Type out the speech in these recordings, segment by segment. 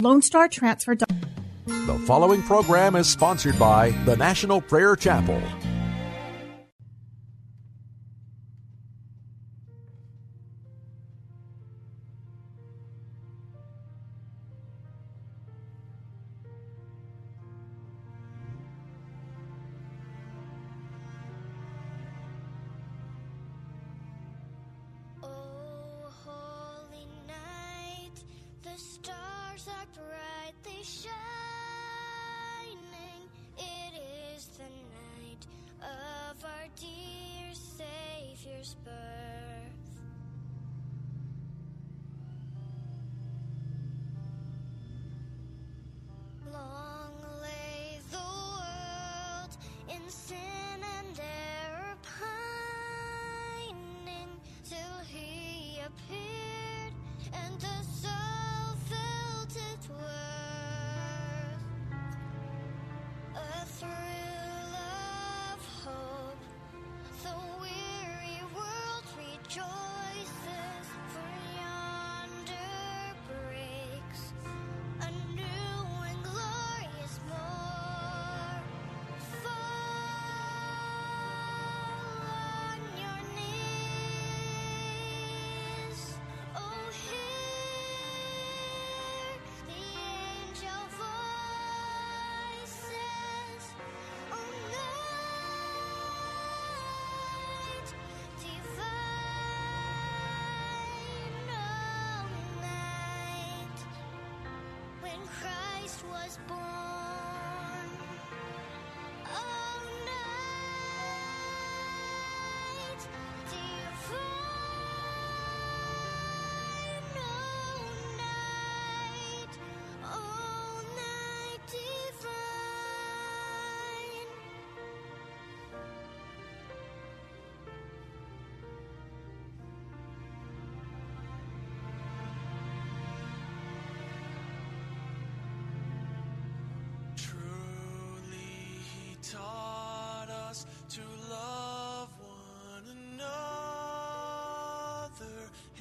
Lone Star Transfer. The following program is sponsored by the National Prayer Chapel. Christ was born.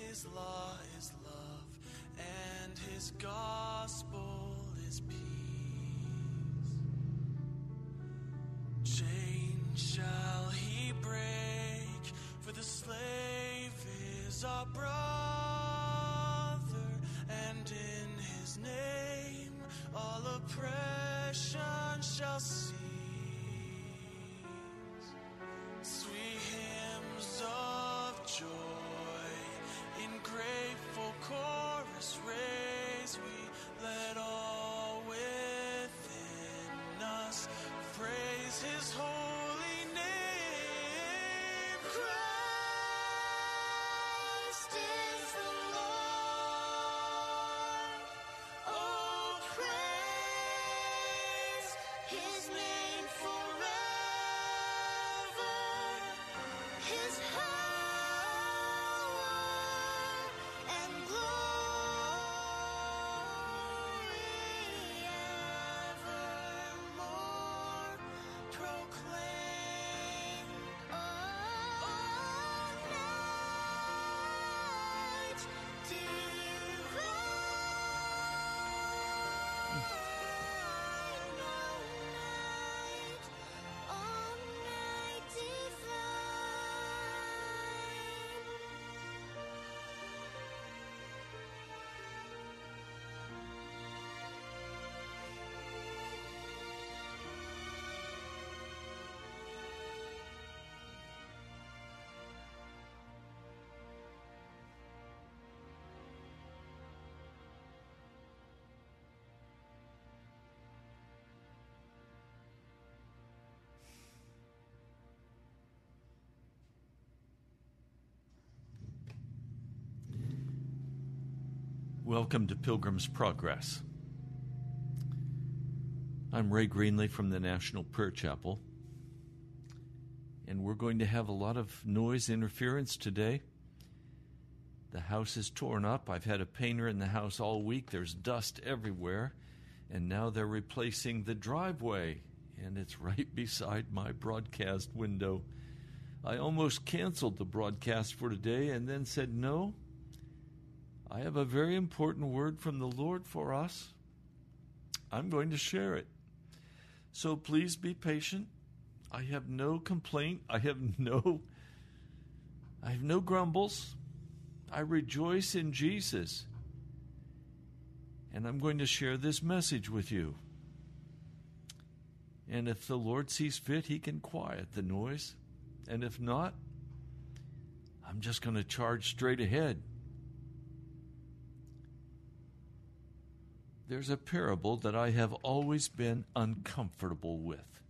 His law is love, and his gospel is peace. Chain shall he break, for the slave is our brother, grateful chorus raise we let all within us praise his holy night Welcome to Pilgrim's Progress. I'm Ray Greenley from the National Prayer Chapel, and we're going to have a lot of noise interference today. The house is torn up. I've had a painter in the house all week. There's dust everywhere, and now they're replacing the driveway, and it's right beside my broadcast window. I almost canceled the broadcast for today and then said, No, I have a very important word from the Lord for us. I'm going to share it. So please be patient. I have no complaint. I have no I have no grumbles. I rejoice in Jesus. And I'm going to share this message with you. And if the Lord sees fit, he can quiet the noise. And if not, I'm just going to charge straight ahead. There's a parable that I have always been uncomfortable with.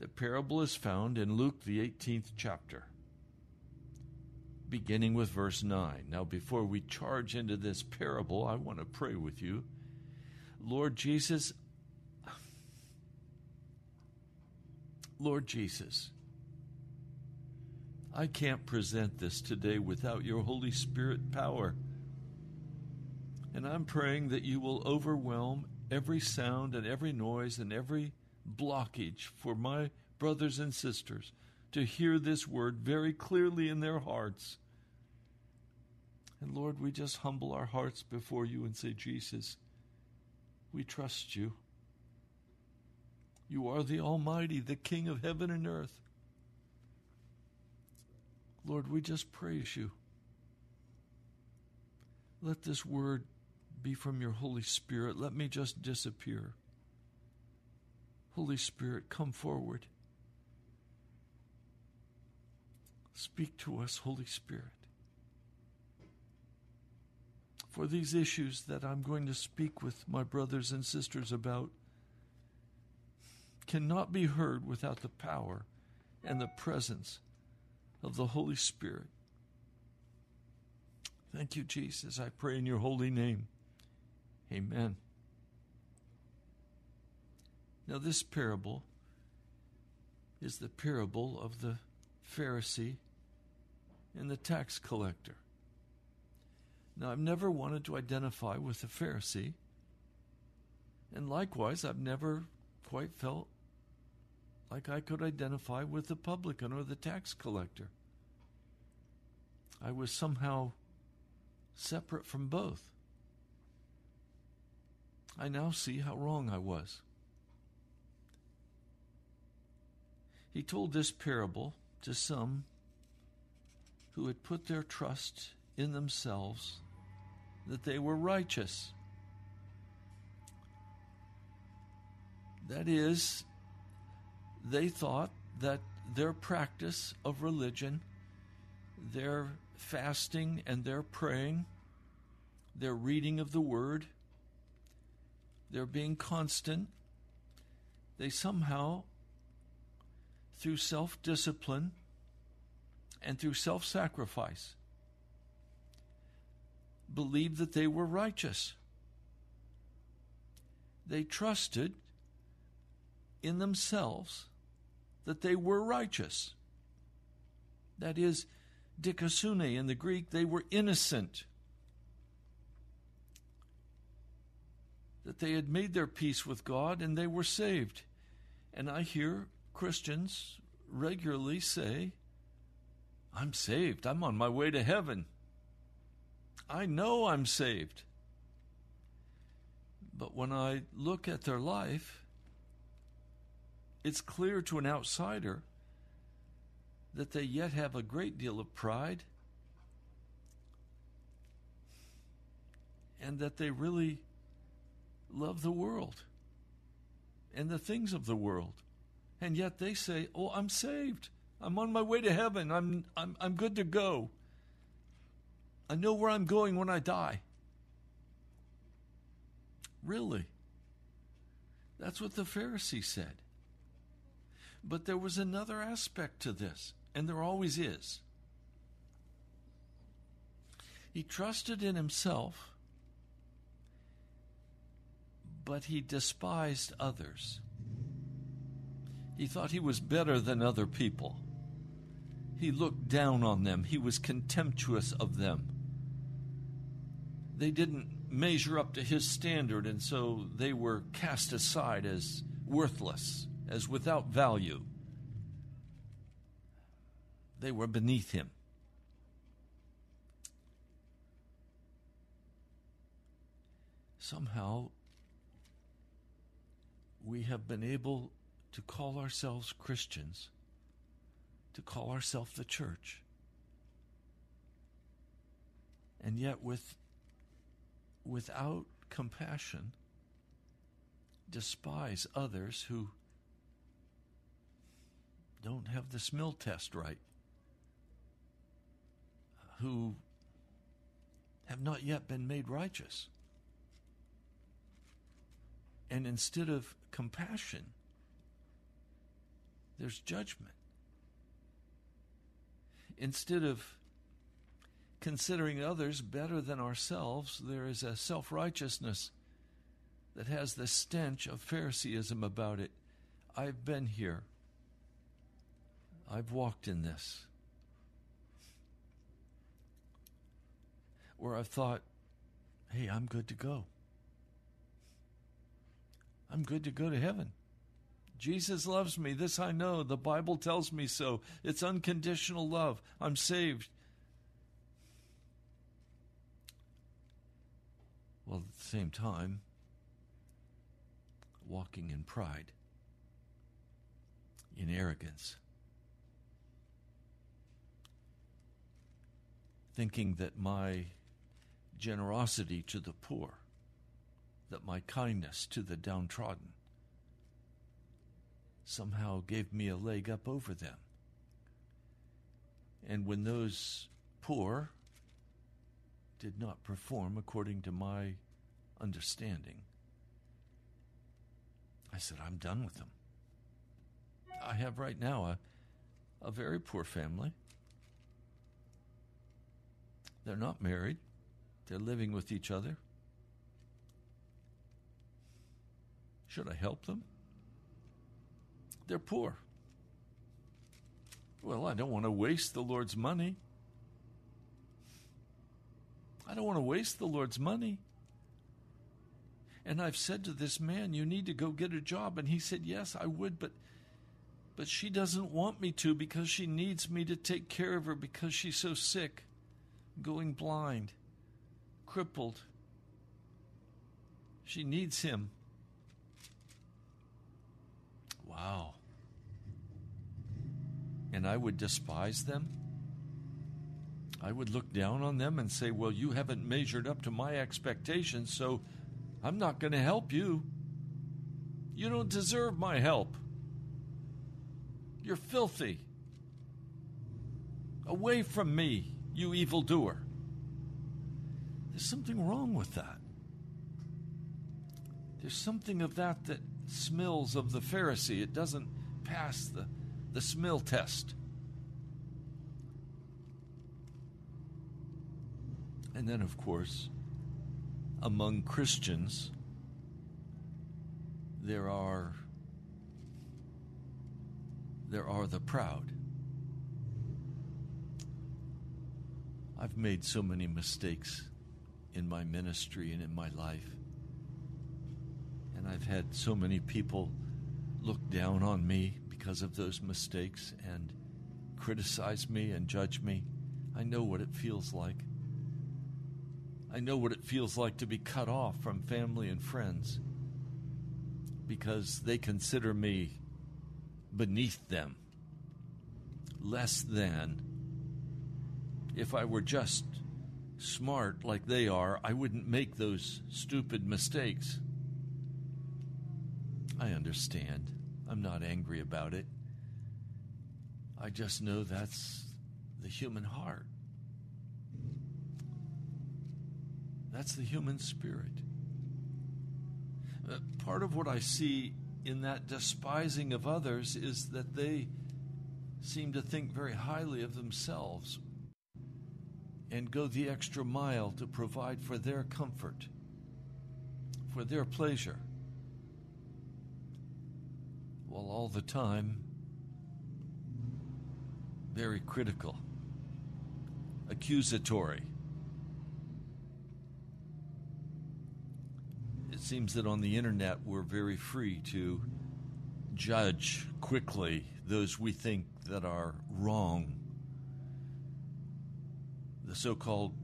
The parable is found in Luke, the 18th chapter, beginning with verse 9. Now, before we charge into this parable, I want to pray with you. Lord Jesus, Lord Jesus, I can't present this today without your Holy Spirit power. And I'm praying that you will overwhelm every sound and every noise and every blockage for my brothers and sisters to hear this word very clearly in their hearts. And Lord, we just humble our hearts before you and say, Jesus, we trust you. You are the Almighty, the King of heaven and earth. Lord, we just praise you. Let this word be from your Holy Spirit. Let me just disappear. Holy Spirit, come forward. Speak to us, Holy Spirit. For these issues that I'm going to speak with my brothers and sisters about cannot be heard without the power and the presence of the Holy Spirit. Thank you, Jesus. I pray in your holy name. Amen. Now, this parable is the parable of the Pharisee and the tax collector. Now, I've never wanted to identify with the Pharisee, and likewise, I've never quite felt like I could identify with the publican or the tax collector. I was somehow separate from both. I now see how wrong I was. He told this parable to some who had put their trust in themselves that they were righteous. That is, they thought that their practice of religion, their fasting and their praying, their reading of the Word, they're being constant. They somehow, through self discipline and through self sacrifice, believed that they were righteous. They trusted in themselves that they were righteous. That is, dikaiosune in the Greek, they were innocent. That they had made their peace with God and they were saved. And I hear Christians regularly say, I'm saved. I'm on my way to heaven. I know I'm saved. But when I look at their life, it's clear to an outsider that they yet have a great deal of pride and that they really love the world and the things of the world. And yet they say, "Oh, I'm saved. I'm on my way to heaven. I'm I'm I'm good to go. I know where I'm going when I die." Really? That's what the Pharisee said. But there was another aspect to this, and there always is. He trusted in himself but he despised others. He thought he was better than other people. He looked down on them. He was contemptuous of them. They didn't measure up to his standard, and so they were cast aside as worthless, as without value. They were beneath him. Somehow, we have been able to call ourselves Christians, to call ourselves the church. And yet, with, without compassion, despise others who don't have the smell test right, who have not yet been made righteous. And instead of compassion, there's judgment. Instead of considering others better than ourselves, there is a self righteousness that has the stench of Phariseeism about it. I've been here, I've walked in this. Where I've thought, hey, I'm good to go. I'm good to go to heaven. Jesus loves me. This I know. The Bible tells me so. It's unconditional love. I'm saved. Well, at the same time, walking in pride, in arrogance, thinking that my generosity to the poor, that my kindness to the downtrodden, somehow gave me a leg up over them. And when those poor did not perform according to my understanding, I said, I'm done with them. I have right now a, a very poor family. They're not married, they're living with each other. Should I help them? They're poor. Well, I don't want to waste the Lord's money. I don't want to waste the Lord's money. And I've said to this man, You need to go get a job. And he said, Yes, I would, but but she doesn't want me to because she needs me to take care of her because she's so sick, going blind, crippled. She needs him. Wow and I would despise them? I would look down on them and say, Well, you haven't measured up to my expectations, so I'm not going to help you. You don't deserve my help. You're filthy. Away from me, you evildoer. There's something wrong with that. There's something of that that smells of the Pharisee. It doesn't pass the the smell test. And then, of course, among Christians, there are there are the proud. I've made so many mistakes in my ministry and in my life. I've had so many people look down on me because of those mistakes and criticize me and judge me. I know what it feels like. I know what it feels like to be cut off from family and friends because they consider me beneath them, less than. If I were just smart like they are, I wouldn't make those stupid mistakes. I understand. I'm not angry about it. I just know that's the human heart. That's the human spirit. Uh, part of what I see in that despising of others is that they seem to think very highly of themselves and go the extra mile to provide for their comfort, for their pleasure. All the time very critical, accusatory. It seems that on the internet we're very free to judge quickly those we think that are wrong. The so called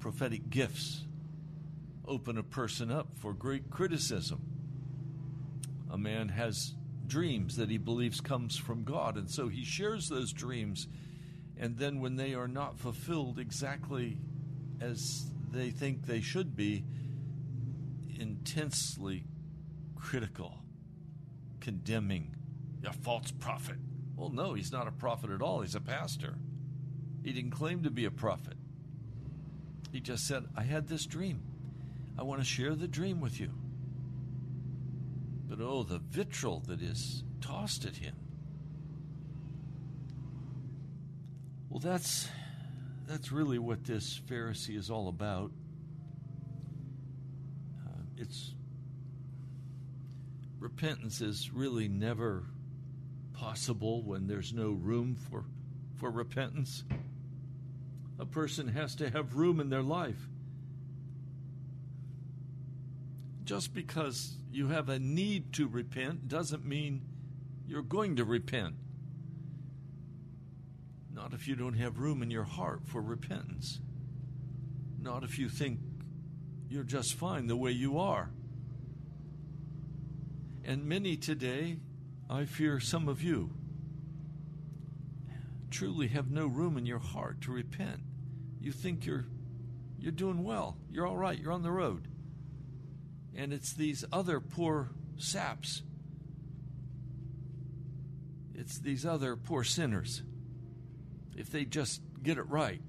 prophetic gifts open a person up for great criticism. A man has dreams that he believes comes from God and so he shares those dreams and then when they are not fulfilled exactly as they think they should be intensely critical condemning a false prophet. Well no he's not a prophet at all. He's a pastor. He didn't claim to be a prophet. He just said i had this dream. I want to share the dream with you. But oh, the vitriol that is tossed at him. Well, that's that's really what this Pharisee is all about. Uh, it's repentance is really never possible when there's no room for for repentance. A person has to have room in their life just because you have a need to repent doesn't mean you're going to repent. Not if you don't have room in your heart for repentance. Not if you think you're just fine the way you are. And many today, I fear some of you, truly have no room in your heart to repent. You think you're you're doing well. You're all right. You're on the road and it's these other poor saps. It's these other poor sinners. If they just get it right,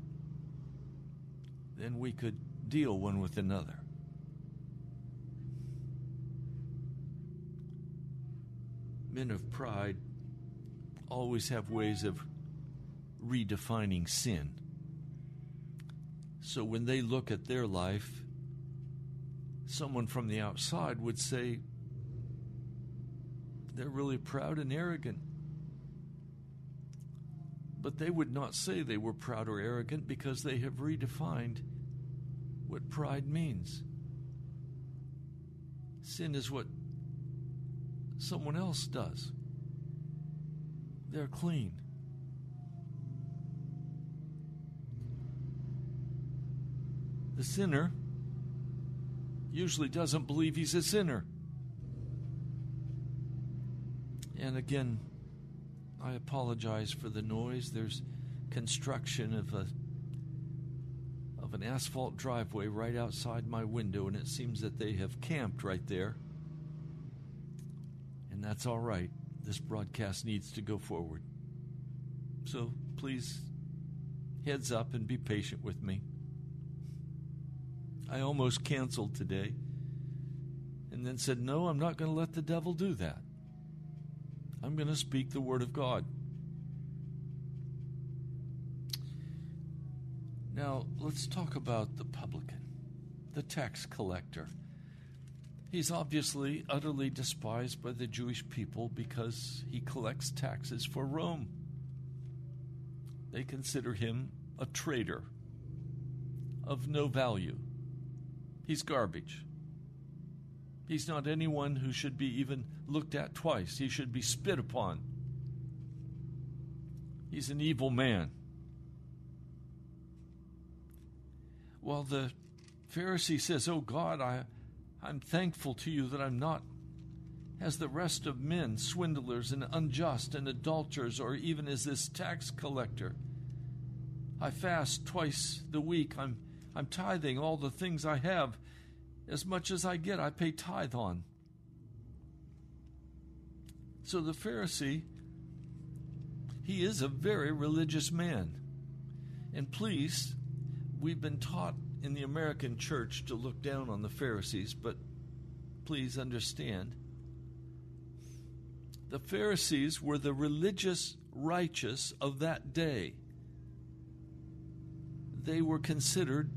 then we could deal one with another. Men of pride always have ways of redefining sin. So when they look at their life, someone from the outside would say they're really proud and arrogant. But they would not say they were proud or arrogant because they have redefined what pride means. Sin is what someone else does, they're clean. The sinner usually doesn't believe he's a sinner. And again, I apologize for the noise. There's construction of a of an asphalt driveway right outside my window and it seems that they have camped right there. And that's all right. This broadcast needs to go forward. So please heads up and be patient with me. I almost canceled today and then said, No, I'm not going to let the devil do that. I'm going to speak the word of God. Now, let's talk about the publican, the tax collector. He's obviously utterly despised by the Jewish people because he collects taxes for Rome. They consider him a traitor of no value. He's garbage. He's not anyone who should be even looked at twice. He should be spit upon. He's an evil man. While the Pharisee says, Oh God, I, I'm thankful to you that I'm not as the rest of men, swindlers and unjust and adulterers, or even as this tax collector. I fast twice the week. I'm I'm tithing all the things I have. As much as I get, I pay tithe on. So the Pharisee, he is a very religious man. And please, we've been taught in the American church to look down on the Pharisees, but please understand the Pharisees were the religious righteous of that day. They were considered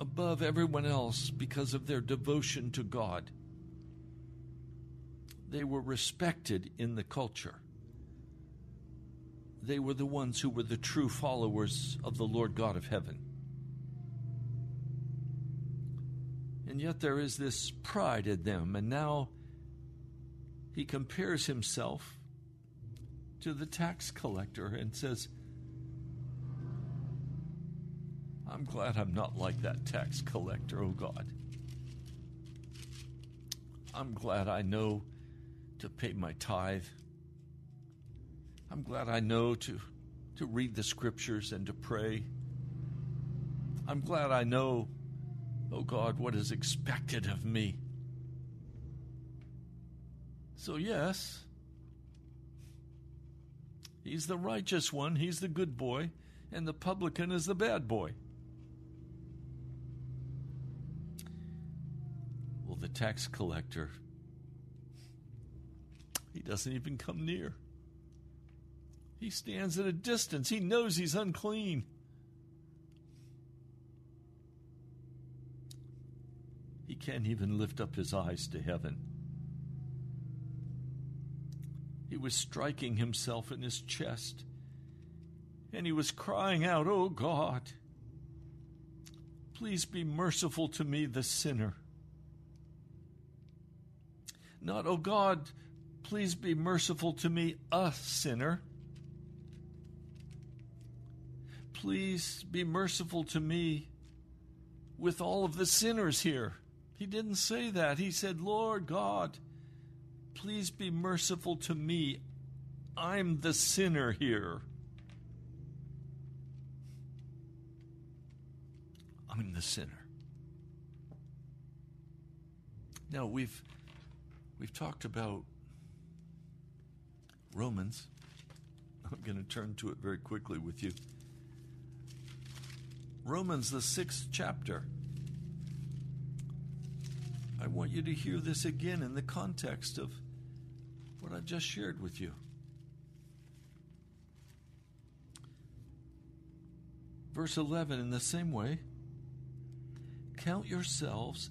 above everyone else because of their devotion to God. They were respected in the culture. They were the ones who were the true followers of the Lord God of heaven. And yet there is this pride in them, and now he compares himself to the tax collector and says, I'm glad I'm not like that tax collector, oh God. I'm glad I know to pay my tithe. I'm glad I know to, to read the scriptures and to pray. I'm glad I know, oh God, what is expected of me. So, yes, he's the righteous one, he's the good boy, and the publican is the bad boy. Well, the tax collector, he doesn't even come near. He stands at a distance. He knows he's unclean. He can't even lift up his eyes to heaven. He was striking himself in his chest and he was crying out, Oh God, please be merciful to me, the sinner. Not, Oh God, please be merciful to me, a sinner. Please be merciful to me with all of the sinners here. He didn't say that. He said, Lord God, please be merciful to me. I'm the sinner here. I'm the sinner. Now we've we've talked about Romans. I'm going to turn to it very quickly with you. Romans, the sixth chapter. I want you to hear this again in the context of what I've just shared with you. Verse 11 In the same way, count yourselves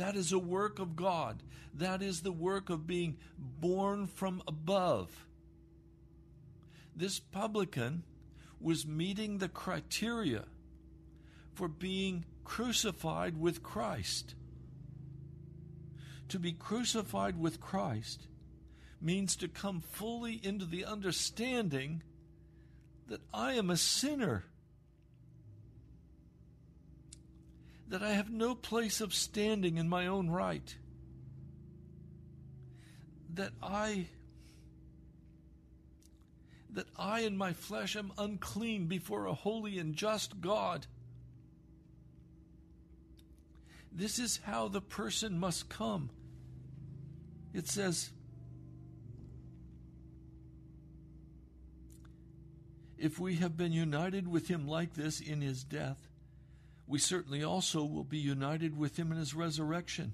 That is a work of God. That is the work of being born from above. This publican was meeting the criteria for being crucified with Christ. To be crucified with Christ means to come fully into the understanding that I am a sinner, that I have no place of standing in my own right, that I that I in my flesh am unclean before a holy and just God. This is how the person must come. It says, If we have been united with him like this in his death, we certainly also will be united with him in his resurrection.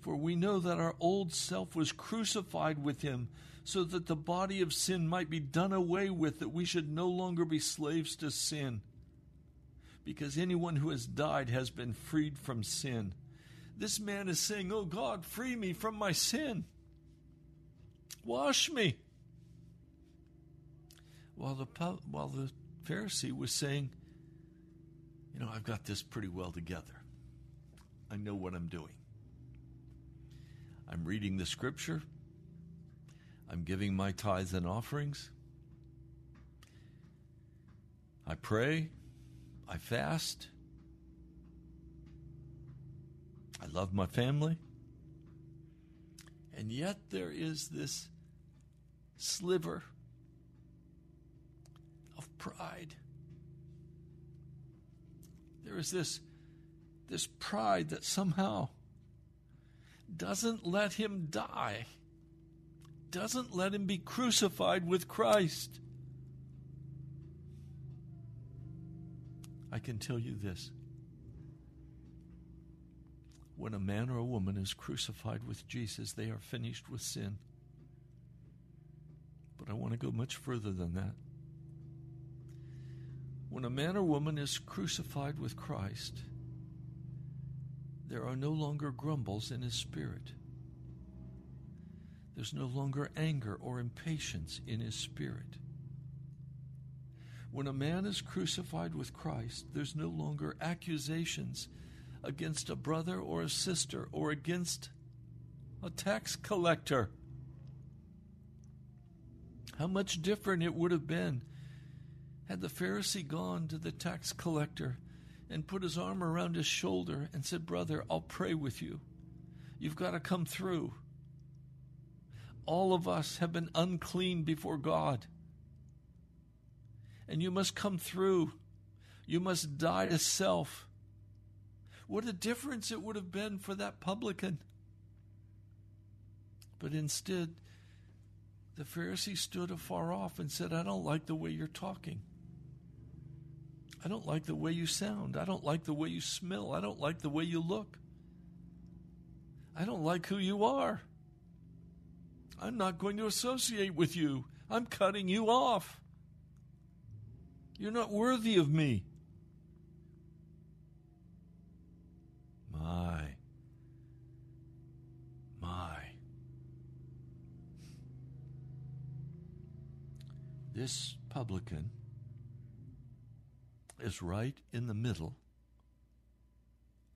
For we know that our old self was crucified with him so that the body of sin might be done away with, that we should no longer be slaves to sin. Because anyone who has died has been freed from sin. This man is saying, Oh God, free me from my sin. Wash me while the while the Pharisee was saying, "You know, I've got this pretty well together. I know what I'm doing. I'm reading the Scripture. I'm giving my tithes and offerings. I pray. I fast. I love my family." And yet there is this sliver of pride. There is this, this pride that somehow doesn't let him die doesn't let him be crucified with Christ. I can tell you this. When a man or a woman is crucified with Jesus, they are finished with sin. But I want to go much further than that. When a man or woman is crucified with Christ, there are no longer grumbles in his spirit. There's no longer anger or impatience in his spirit. When a man is crucified with Christ, there's no longer accusations against a brother or a sister or against a tax collector. How much different it would have been had the Pharisee gone to the tax collector and put his arm around his shoulder and said, Brother, I'll pray with you. You've got to come through. All of us have been unclean before God. And you must come through. You must die to self. What a difference it would have been for that publican. But instead, the Pharisee stood afar off and said, I don't like the way you're talking. I don't like the way you sound. I don't like the way you smell. I don't like the way you look. I don't like who you are. I'm not going to associate with you. I'm cutting you off. You're not worthy of me. My. My. This publican is right in the middle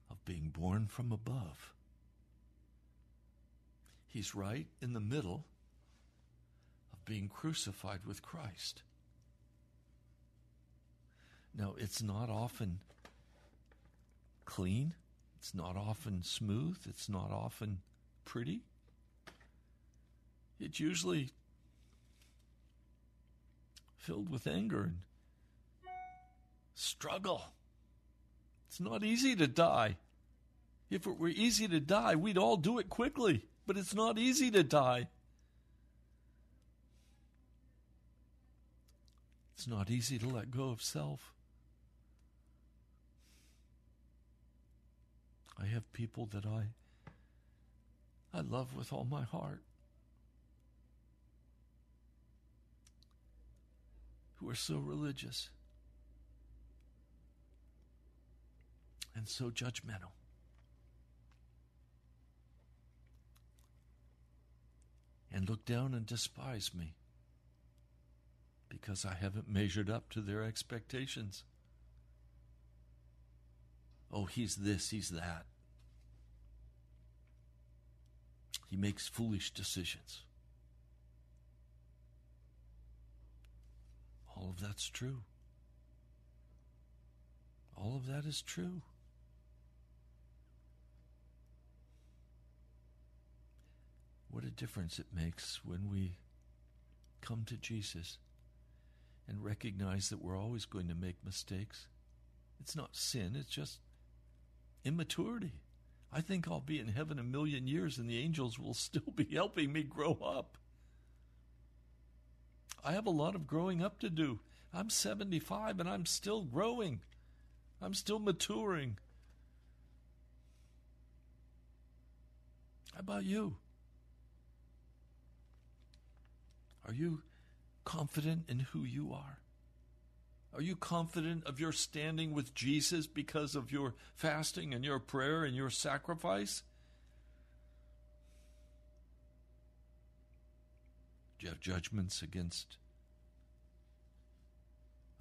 of being born from above. He's right in the middle of being crucified with Christ. Now, it's not often clean, it's not often smooth, it's not often pretty. It's usually filled with anger and struggle. It's not easy to die. If it were easy to die, we'd all do it quickly, but it's not easy to die. It's not easy to let go of self. I have people that I I love with all my heart who are so religious and so judgmental. And look down and despise me because I haven't measured up to their expectations. Oh, he's this, he's that. He makes foolish decisions. All of that's true. All of that is true. What a difference it makes when we come to Jesus and recognize that we're always going to make mistakes. It's not sin, it's just immaturity. I think I'll be in heaven a million years and the angels will still be helping me grow up. I have a lot of growing up to do. I'm 75 and I'm still growing. I'm still maturing. How about you? Are you confident in who you are? Are you confident of your standing with Jesus because of your fasting and your prayer and your sacrifice? Do you have judgments against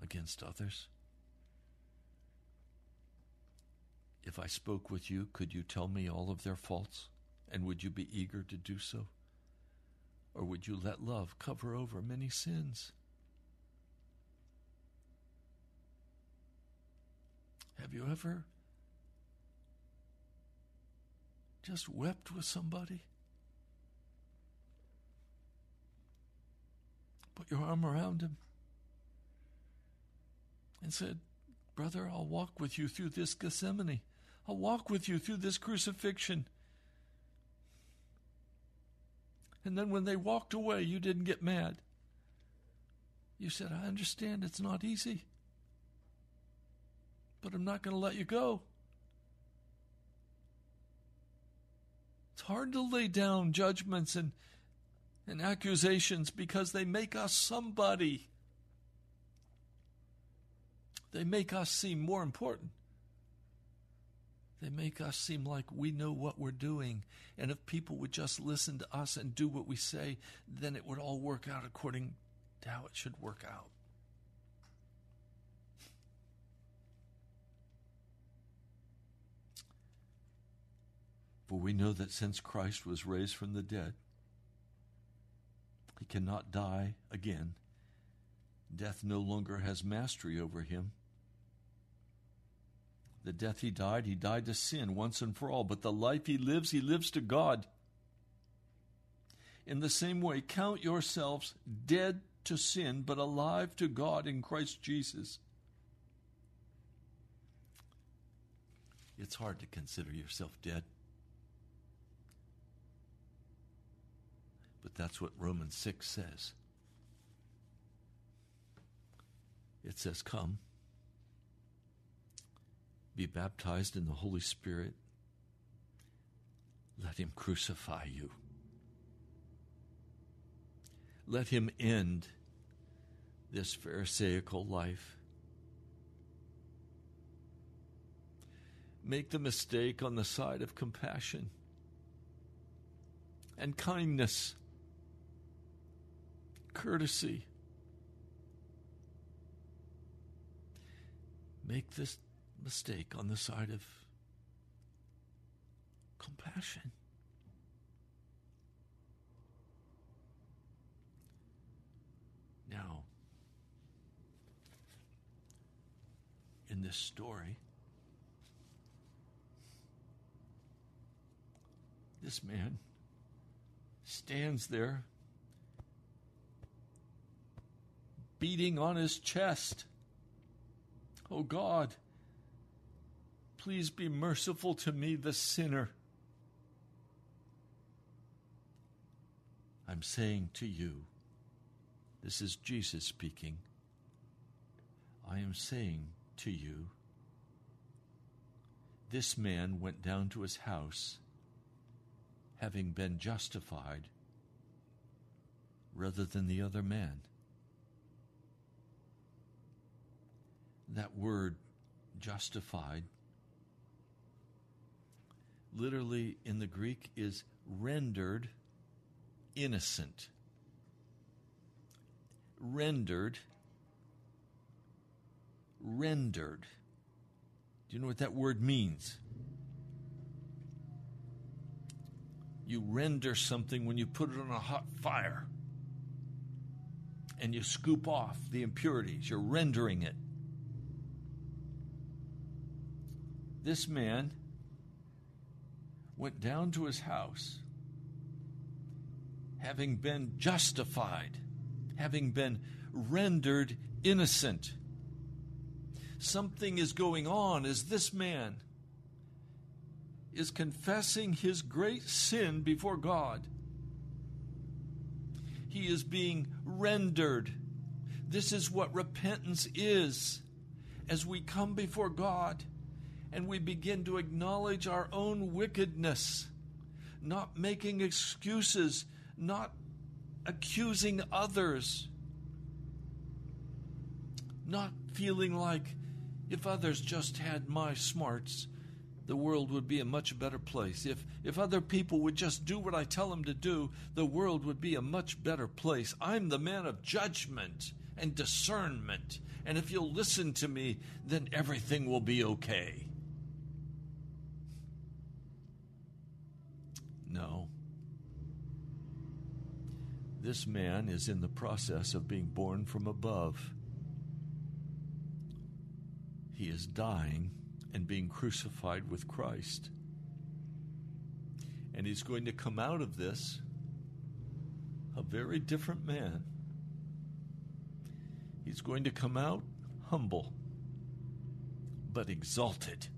against others? If I spoke with you, could you tell me all of their faults? And would you be eager to do so? Or would you let love cover over many sins? Have you ever just wept with somebody? Put your arm around him and said, Brother, I'll walk with you through this Gethsemane. I'll walk with you through this crucifixion. And then when they walked away, you didn't get mad. You said, I understand it's not easy, but I'm not going to let you go. It's hard to lay down judgments and, and accusations because they make us somebody. They make us seem more important. They make us seem like we know what we're doing. And if people would just listen to us and do what we say, then it would all work out according to how it should work out. For we know that since Christ was raised from the dead, he cannot die again. Death no longer has mastery over him. The death he died, he died to sin once and for all, but the life he lives, he lives to God. In the same way, count yourselves dead to sin, but alive to God in Christ Jesus. It's hard to consider yourself dead. But that's what Romans 6 says. It says, Come be baptized in the Holy Spirit. Let Him crucify you. Let Him end this Pharisaical life. Make the mistake on the side of compassion and kindness, courtesy. Make this mistake on the side of compassion. Now, in this story, this man stands there beating on his chest. Oh God, Please be merciful to me, the sinner. I'm saying to you, this is Jesus speaking. I am saying to you, this man went down to his house having been justified rather than the other man. That word justified literally in the Greek is rendered innocent. Rendered. Rendered. Do you know what that word means? You render something when you put it on a hot fire and you scoop off the impurities. You're rendering it. This man went down to his house, having been justified, having been rendered innocent. Something is going on as this man is confessing his great sin before God. He is being rendered. This is what repentance is. As we come before God, and we begin to acknowledge our own wickedness, not making excuses, not accusing others, not feeling like if others just had my smarts, the world would be a much better place. If, if other people would just do what I tell them to do, the world would be a much better place. I'm the man of judgment and discernment. And if you'll listen to me, then everything will be okay. No. This man is in the process of being born from above. He is dying and being crucified with Christ. And he's going to come out of this a very different man. He's going to come out humble, but exalted.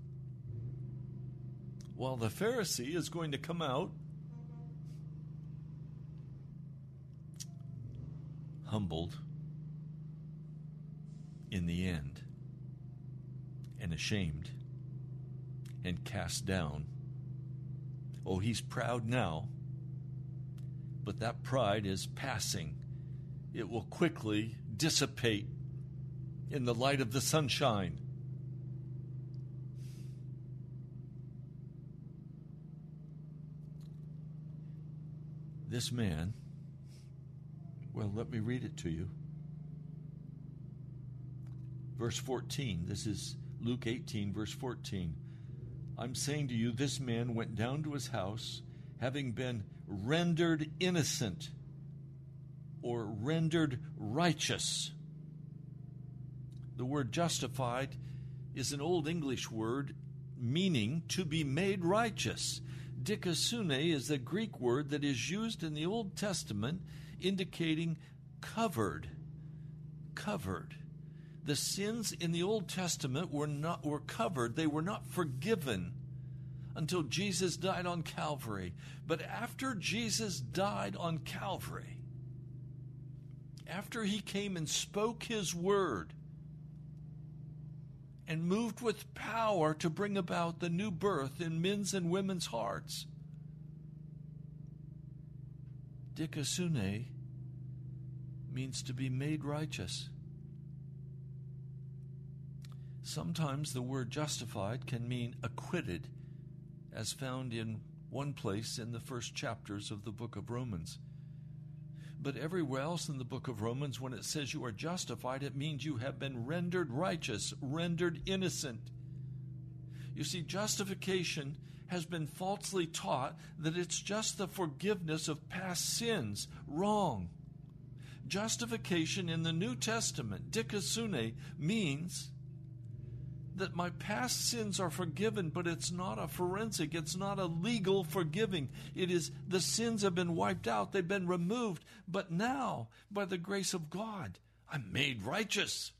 While the Pharisee is going to come out humbled in the end and ashamed and cast down. Oh, he's proud now, but that pride is passing. It will quickly dissipate in the light of the sunshine. This man, well, let me read it to you. Verse 14, this is Luke 18, verse 14. I'm saying to you, this man went down to his house, having been rendered innocent or rendered righteous. The word justified is an Old English word meaning to be made righteous. Dikaiosune is the Greek word that is used in the Old Testament indicating covered. Covered. The sins in the Old Testament were not were covered. They were not forgiven until Jesus died on Calvary. But after Jesus died on Calvary, after he came and spoke his word and moved with power to bring about the new birth in men's and women's hearts, dikaiosune means to be made righteous. Sometimes the word justified can mean acquitted, as found in one place in the first chapters of the book of Romans. But everywhere else in the book of Romans, when it says you are justified, it means you have been rendered righteous, rendered innocent. You see, justification has been falsely taught that it's just the forgiveness of past sins. Wrong. Justification in the New Testament, dikaiosune, means that my past sins are forgiven, but it's not a forensic, it's not a legal forgiving. It is the sins have been wiped out, they've been removed, but now, by the grace of God, I'm made righteous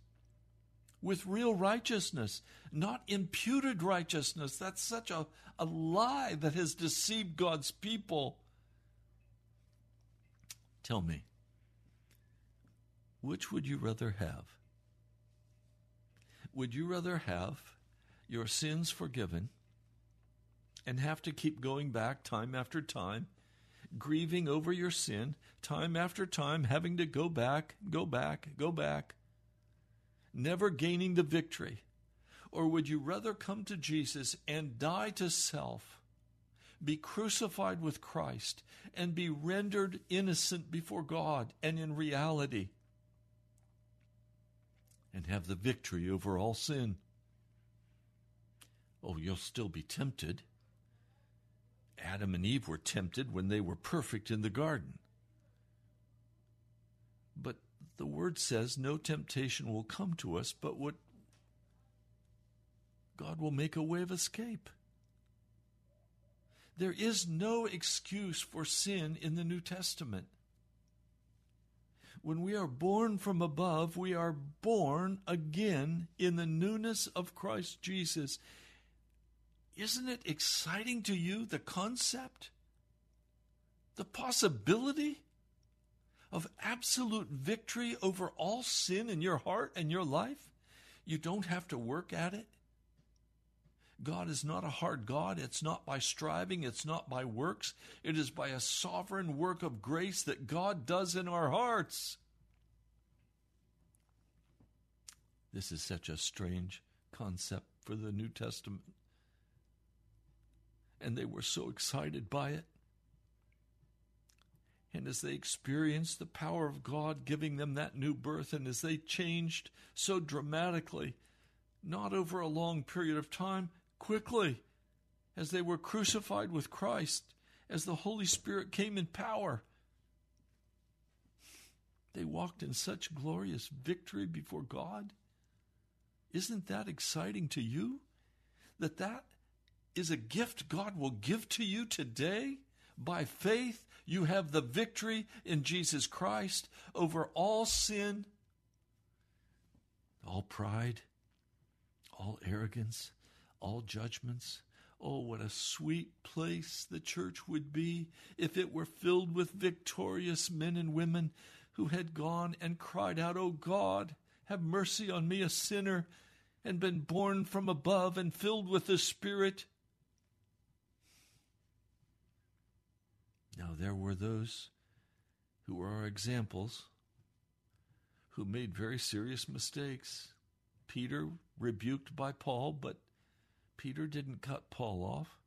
with real righteousness, not imputed righteousness. That's such a, a lie that has deceived God's people. Tell me, which would you rather have? Would you rather have your sins forgiven and have to keep going back time after time, grieving over your sin, time after time, having to go back, go back, go back, never gaining the victory? Or would you rather come to Jesus and die to self, be crucified with Christ, and be rendered innocent before God and in reality? And have the victory over all sin. Oh, you'll still be tempted. Adam and Eve were tempted when they were perfect in the garden. But the word says no temptation will come to us, but what God will make a way of escape. There is no excuse for sin in the New Testament when we are born from above, we are born again in the newness of Christ Jesus. Isn't it exciting to you, the concept? The possibility of absolute victory over all sin in your heart and your life? You don't have to work at it. God is not a hard God. It's not by striving, it's not by works. It is by a sovereign work of grace that God does in our hearts. This is such a strange concept for the New Testament. And they were so excited by it. And as they experienced the power of God giving them that new birth, and as they changed so dramatically, not over a long period of time, quickly, as they were crucified with Christ, as the Holy Spirit came in power. They walked in such glorious victory before God. Isn't that exciting to you? That that is a gift God will give to you today? By faith, you have the victory in Jesus Christ over all sin, all pride, all arrogance, all judgments. Oh, what a sweet place the church would be if it were filled with victorious men and women who had gone and cried out, O God, have mercy on me, a sinner, and been born from above and filled with the Spirit. Now, there were those who were our examples who made very serious mistakes. Peter rebuked by Paul, but Peter didn't cut Paul off.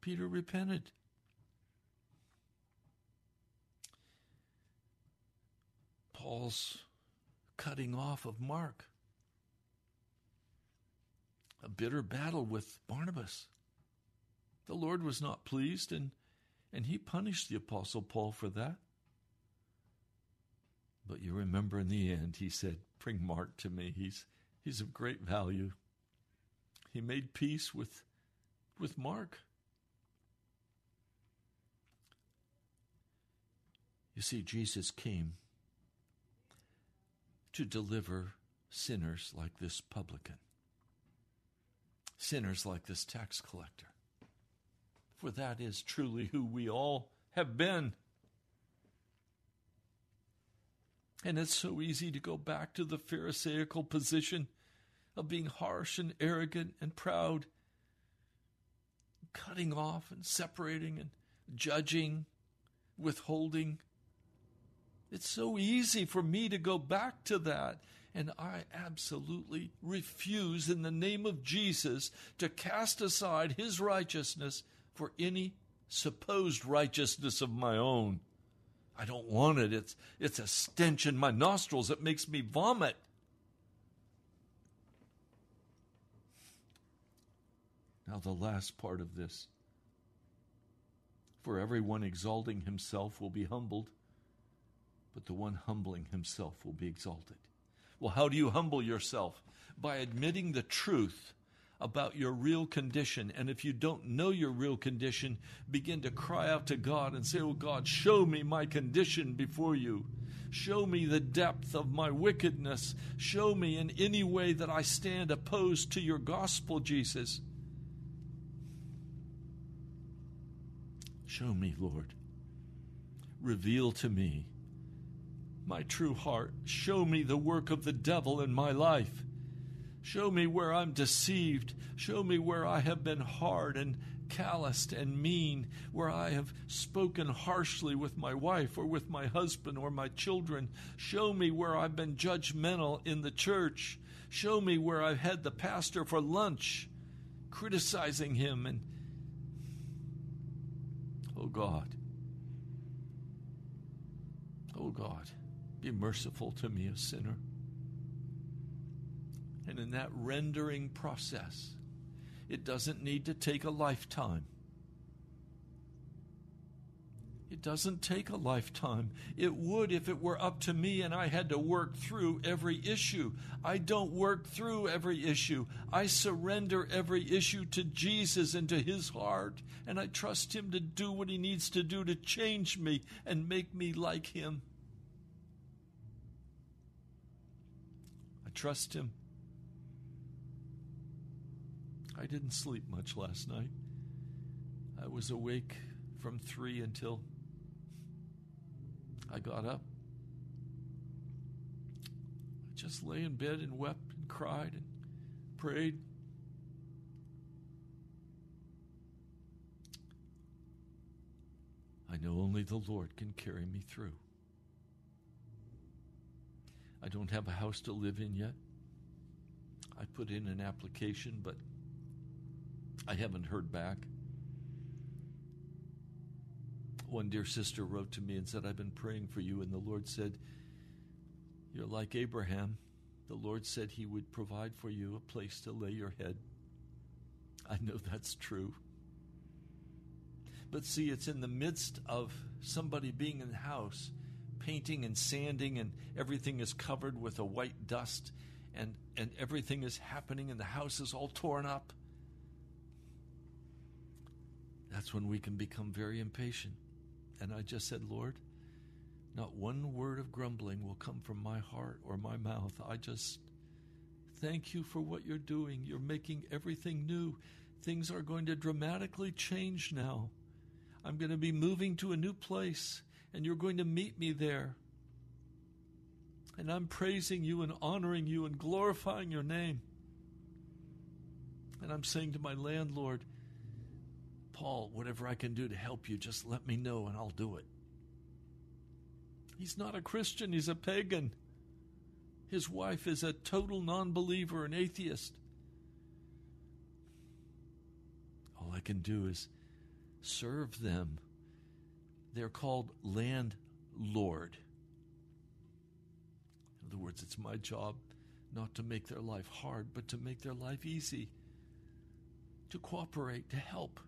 Peter repented. Paul's cutting off of Mark. A bitter battle with Barnabas. The Lord was not pleased, and, and he punished the Apostle Paul for that. But you remember in the end, he said, Bring Mark to me. He's, he's of great value. He made peace with, with Mark. You see, Jesus came to deliver sinners like this publican, sinners like this tax collector. For that is truly who we all have been. And it's so easy to go back to the Pharisaical position of being harsh and arrogant and proud, cutting off and separating and judging, withholding. It's so easy for me to go back to that. And I absolutely refuse, in the name of Jesus, to cast aside his righteousness for any supposed righteousness of my own. I don't want it. It's, it's a stench in my nostrils. It makes me vomit. Now, the last part of this. For everyone exalting himself will be humbled, but the one humbling himself will be exalted. Well, how do you humble yourself? By admitting the truth about your real condition. And if you don't know your real condition, begin to cry out to God and say, Oh God, show me my condition before you. Show me the depth of my wickedness. Show me in any way that I stand opposed to your gospel, Jesus. Show me, Lord. Reveal to me my true heart. Show me the work of the devil in my life. Show me where I'm deceived. Show me where I have been hard and calloused and mean, where I have spoken harshly with my wife or with my husband or my children. Show me where I've been judgmental in the church. Show me where I've had the pastor for lunch, criticizing him and Oh God. Oh God, be merciful to me, a sinner. And in that rendering process, it doesn't need to take a lifetime. It doesn't take a lifetime. It would if it were up to me and I had to work through every issue. I don't work through every issue. I surrender every issue to Jesus and to His heart, and I trust Him to do what He needs to do to change me and make me like Him. I trust Him. I didn't sleep much last night. I was awake from three until I got up. I just lay in bed and wept and cried and prayed. I know only the Lord can carry me through. I don't have a house to live in yet. I put in an application, but I haven't heard back. One dear sister wrote to me and said, I've been praying for you, and the Lord said, You're like Abraham. The Lord said He would provide for you a place to lay your head. I know that's true. But see, it's in the midst of somebody being in the house, painting and sanding, and everything is covered with a white dust, and, and everything is happening, and the house is all torn up. That's when we can become very impatient. And I just said, Lord, not one word of grumbling will come from my heart or my mouth. I just thank you for what you're doing. You're making everything new. Things are going to dramatically change now. I'm going to be moving to a new place, and you're going to meet me there. And I'm praising you and honoring you and glorifying your name. And I'm saying to my landlord, Paul, whatever I can do to help you, just let me know and I'll do it. He's not a Christian, he's a pagan. His wife is a total non believer, an atheist. All I can do is serve them. They're called landlord. In other words, it's my job not to make their life hard, but to make their life easy, to cooperate, to help.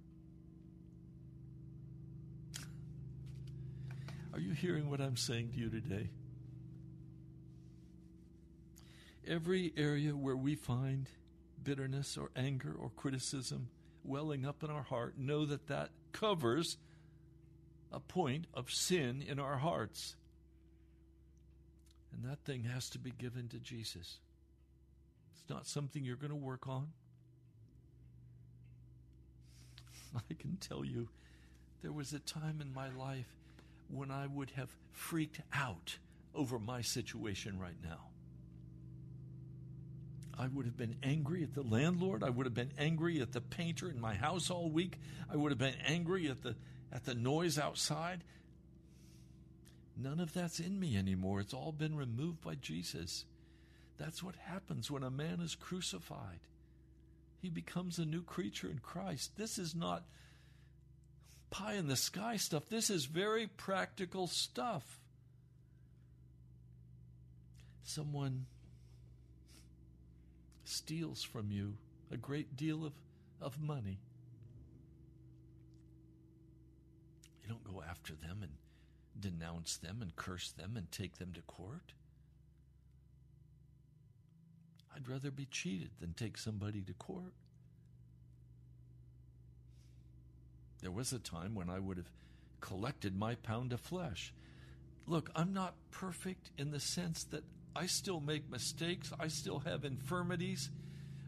Are you hearing what I'm saying to you today? Every area where we find bitterness or anger or criticism welling up in our heart, know that that covers a point of sin in our hearts. And that thing has to be given to Jesus. It's not something you're going to work on. I can tell you, there was a time in my life when I would have freaked out over my situation right now. I would have been angry at the landlord. I would have been angry at the painter in my house all week. I would have been angry at the at the noise outside. None of that's in me anymore. It's all been removed by Jesus. That's what happens when a man is crucified. He becomes a new creature in Christ. This is not pie in the sky stuff. This is very practical stuff. Someone steals from you a great deal of, of money. You don't go after them and denounce them and curse them and take them to court. I'd rather be cheated than take somebody to court. There was a time when I would have collected my pound of flesh. Look, I'm not perfect in the sense that I still make mistakes, I still have infirmities,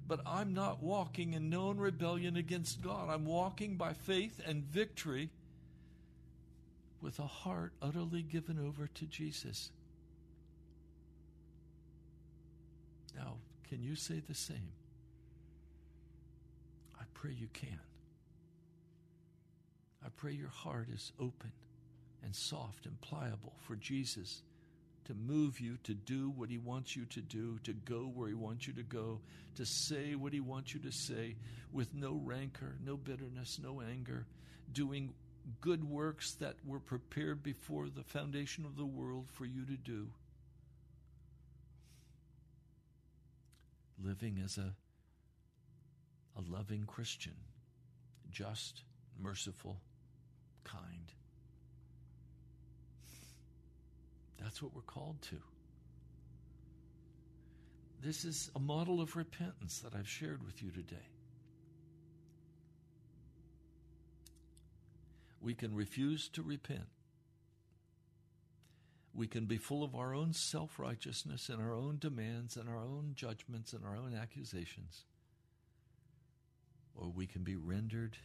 but I'm not walking in known rebellion against God. I'm walking by faith and victory with a heart utterly given over to Jesus. Now, can you say the same? I pray you can. I pray your heart is open and soft and pliable for Jesus to move you to do what He wants you to do, to go where He wants you to go, to say what He wants you to say with no rancor, no bitterness, no anger, doing good works that were prepared before the foundation of the world for you to do. Living as a, a loving Christian, just, merciful, kind. That's what we're called to. This is a model of repentance that I've shared with you today. We can refuse to repent. We can be full of our own self righteousness and our own demands and our own judgments and our own accusations. Or we can be rendered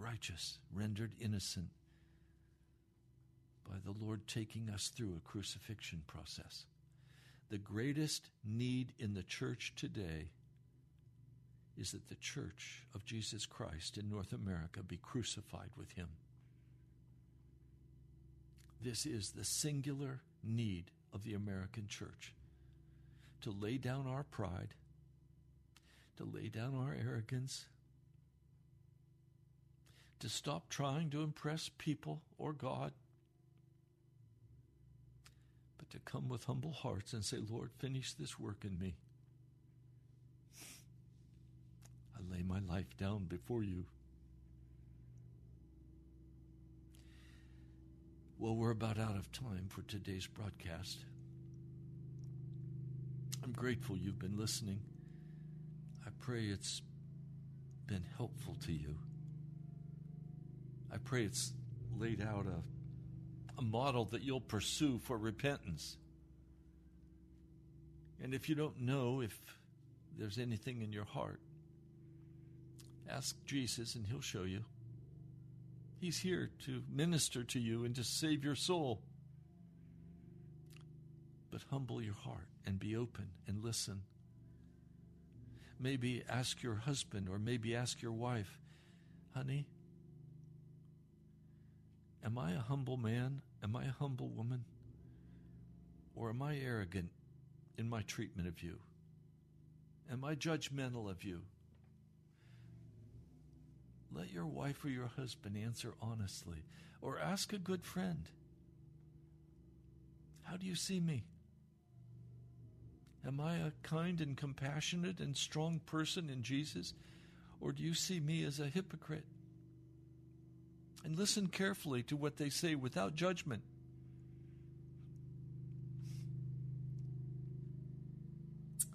righteous, rendered innocent by the Lord taking us through a crucifixion process. The greatest need in the church today is that the church of Jesus Christ in North America be crucified with him. This is the singular need of the American church to lay down our pride, to lay down our arrogance, to stop trying to impress people or God but to come with humble hearts and say, Lord, finish this work in me. I lay my life down before you. Well, we're about out of time for today's broadcast. I'm grateful you've been listening. I pray it's been helpful to you. I pray it's laid out a a model that you'll pursue for repentance. And if you don't know if there's anything in your heart, ask Jesus and he'll show you. He's here to minister to you and to save your soul. But humble your heart and be open and listen. Maybe ask your husband or maybe ask your wife, honey, am I a humble man? Am I a humble woman? Or am I arrogant in my treatment of you? Am I judgmental of you? Let your wife or your husband answer honestly, or ask a good friend. How do you see me? Am I a kind and compassionate and strong person in Jesus, or do you see me as a hypocrite? And listen carefully to what they say without judgment.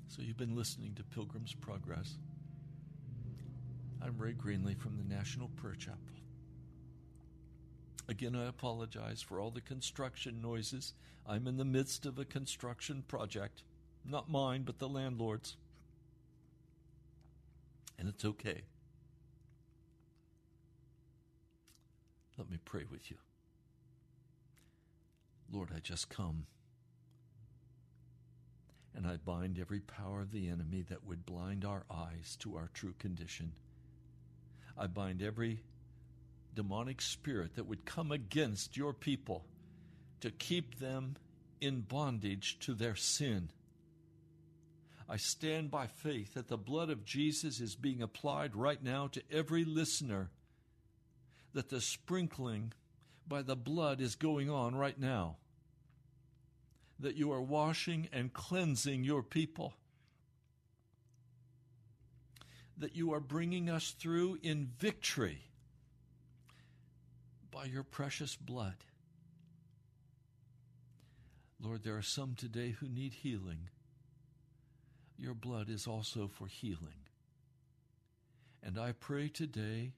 So, you've been listening to Pilgrim's Progress. I'm Ray Greenley from the National Prayer Chapel. Again, I apologize for all the construction noises. I'm in the midst of a construction project, not mine, but the landlord's. And it's okay. Let me pray with you. Lord, I just come and I bind every power of the enemy that would blind our eyes to our true condition. I bind every demonic spirit that would come against your people to keep them in bondage to their sin. I stand by faith that the blood of Jesus is being applied right now to every listener, that the sprinkling by the blood is going on right now, that you are washing and cleansing your people that you are bringing us through in victory by your precious blood. Lord, there are some today who need healing. Your blood is also for healing. And I pray today,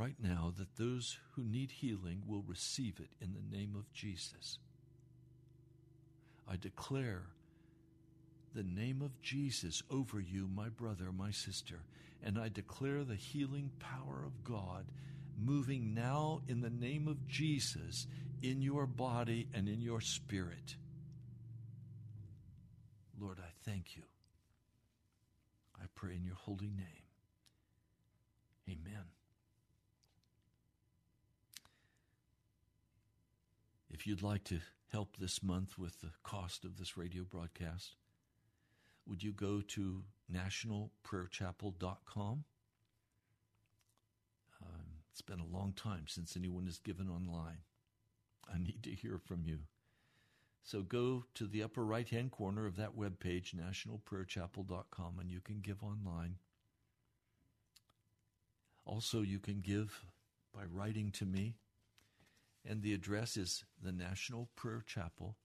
right now, that those who need healing will receive it in the name of Jesus. I declare the name of Jesus over you, my brother, my sister, and I declare the healing power of God moving now in the name of Jesus in your body and in your spirit. Lord, I thank you. I pray in your holy name. Amen. If you'd like to help this month with the cost of this radio broadcast, would you go to nationalprayerchapel.com? Um, it's been a long time since anyone has given online. I need to hear from you. So go to the upper right hand corner of that web page, nationalprayerchapel.com, and you can give online. Also, you can give by writing to me, and the address is the National Prayer Chapel,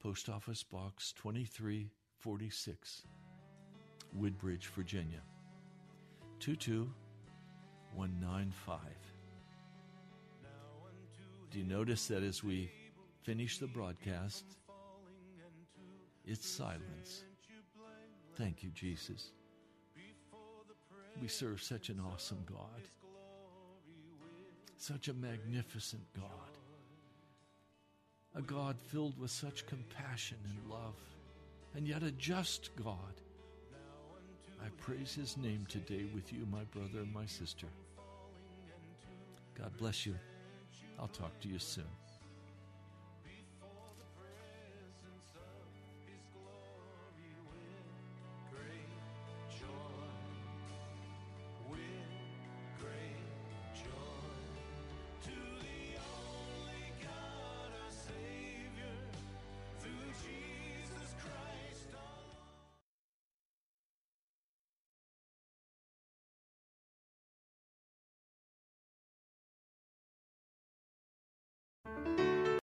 Post Office Box 2346, Woodbridge, Virginia 22195. Do you notice that as we finish the broadcast, it's silence? Thank you, Jesus. We serve such an awesome God, such a magnificent God, a God filled with such compassion and love and yet a just God. I praise his name today with you, my brother and my sister. God bless you. I'll talk to you soon.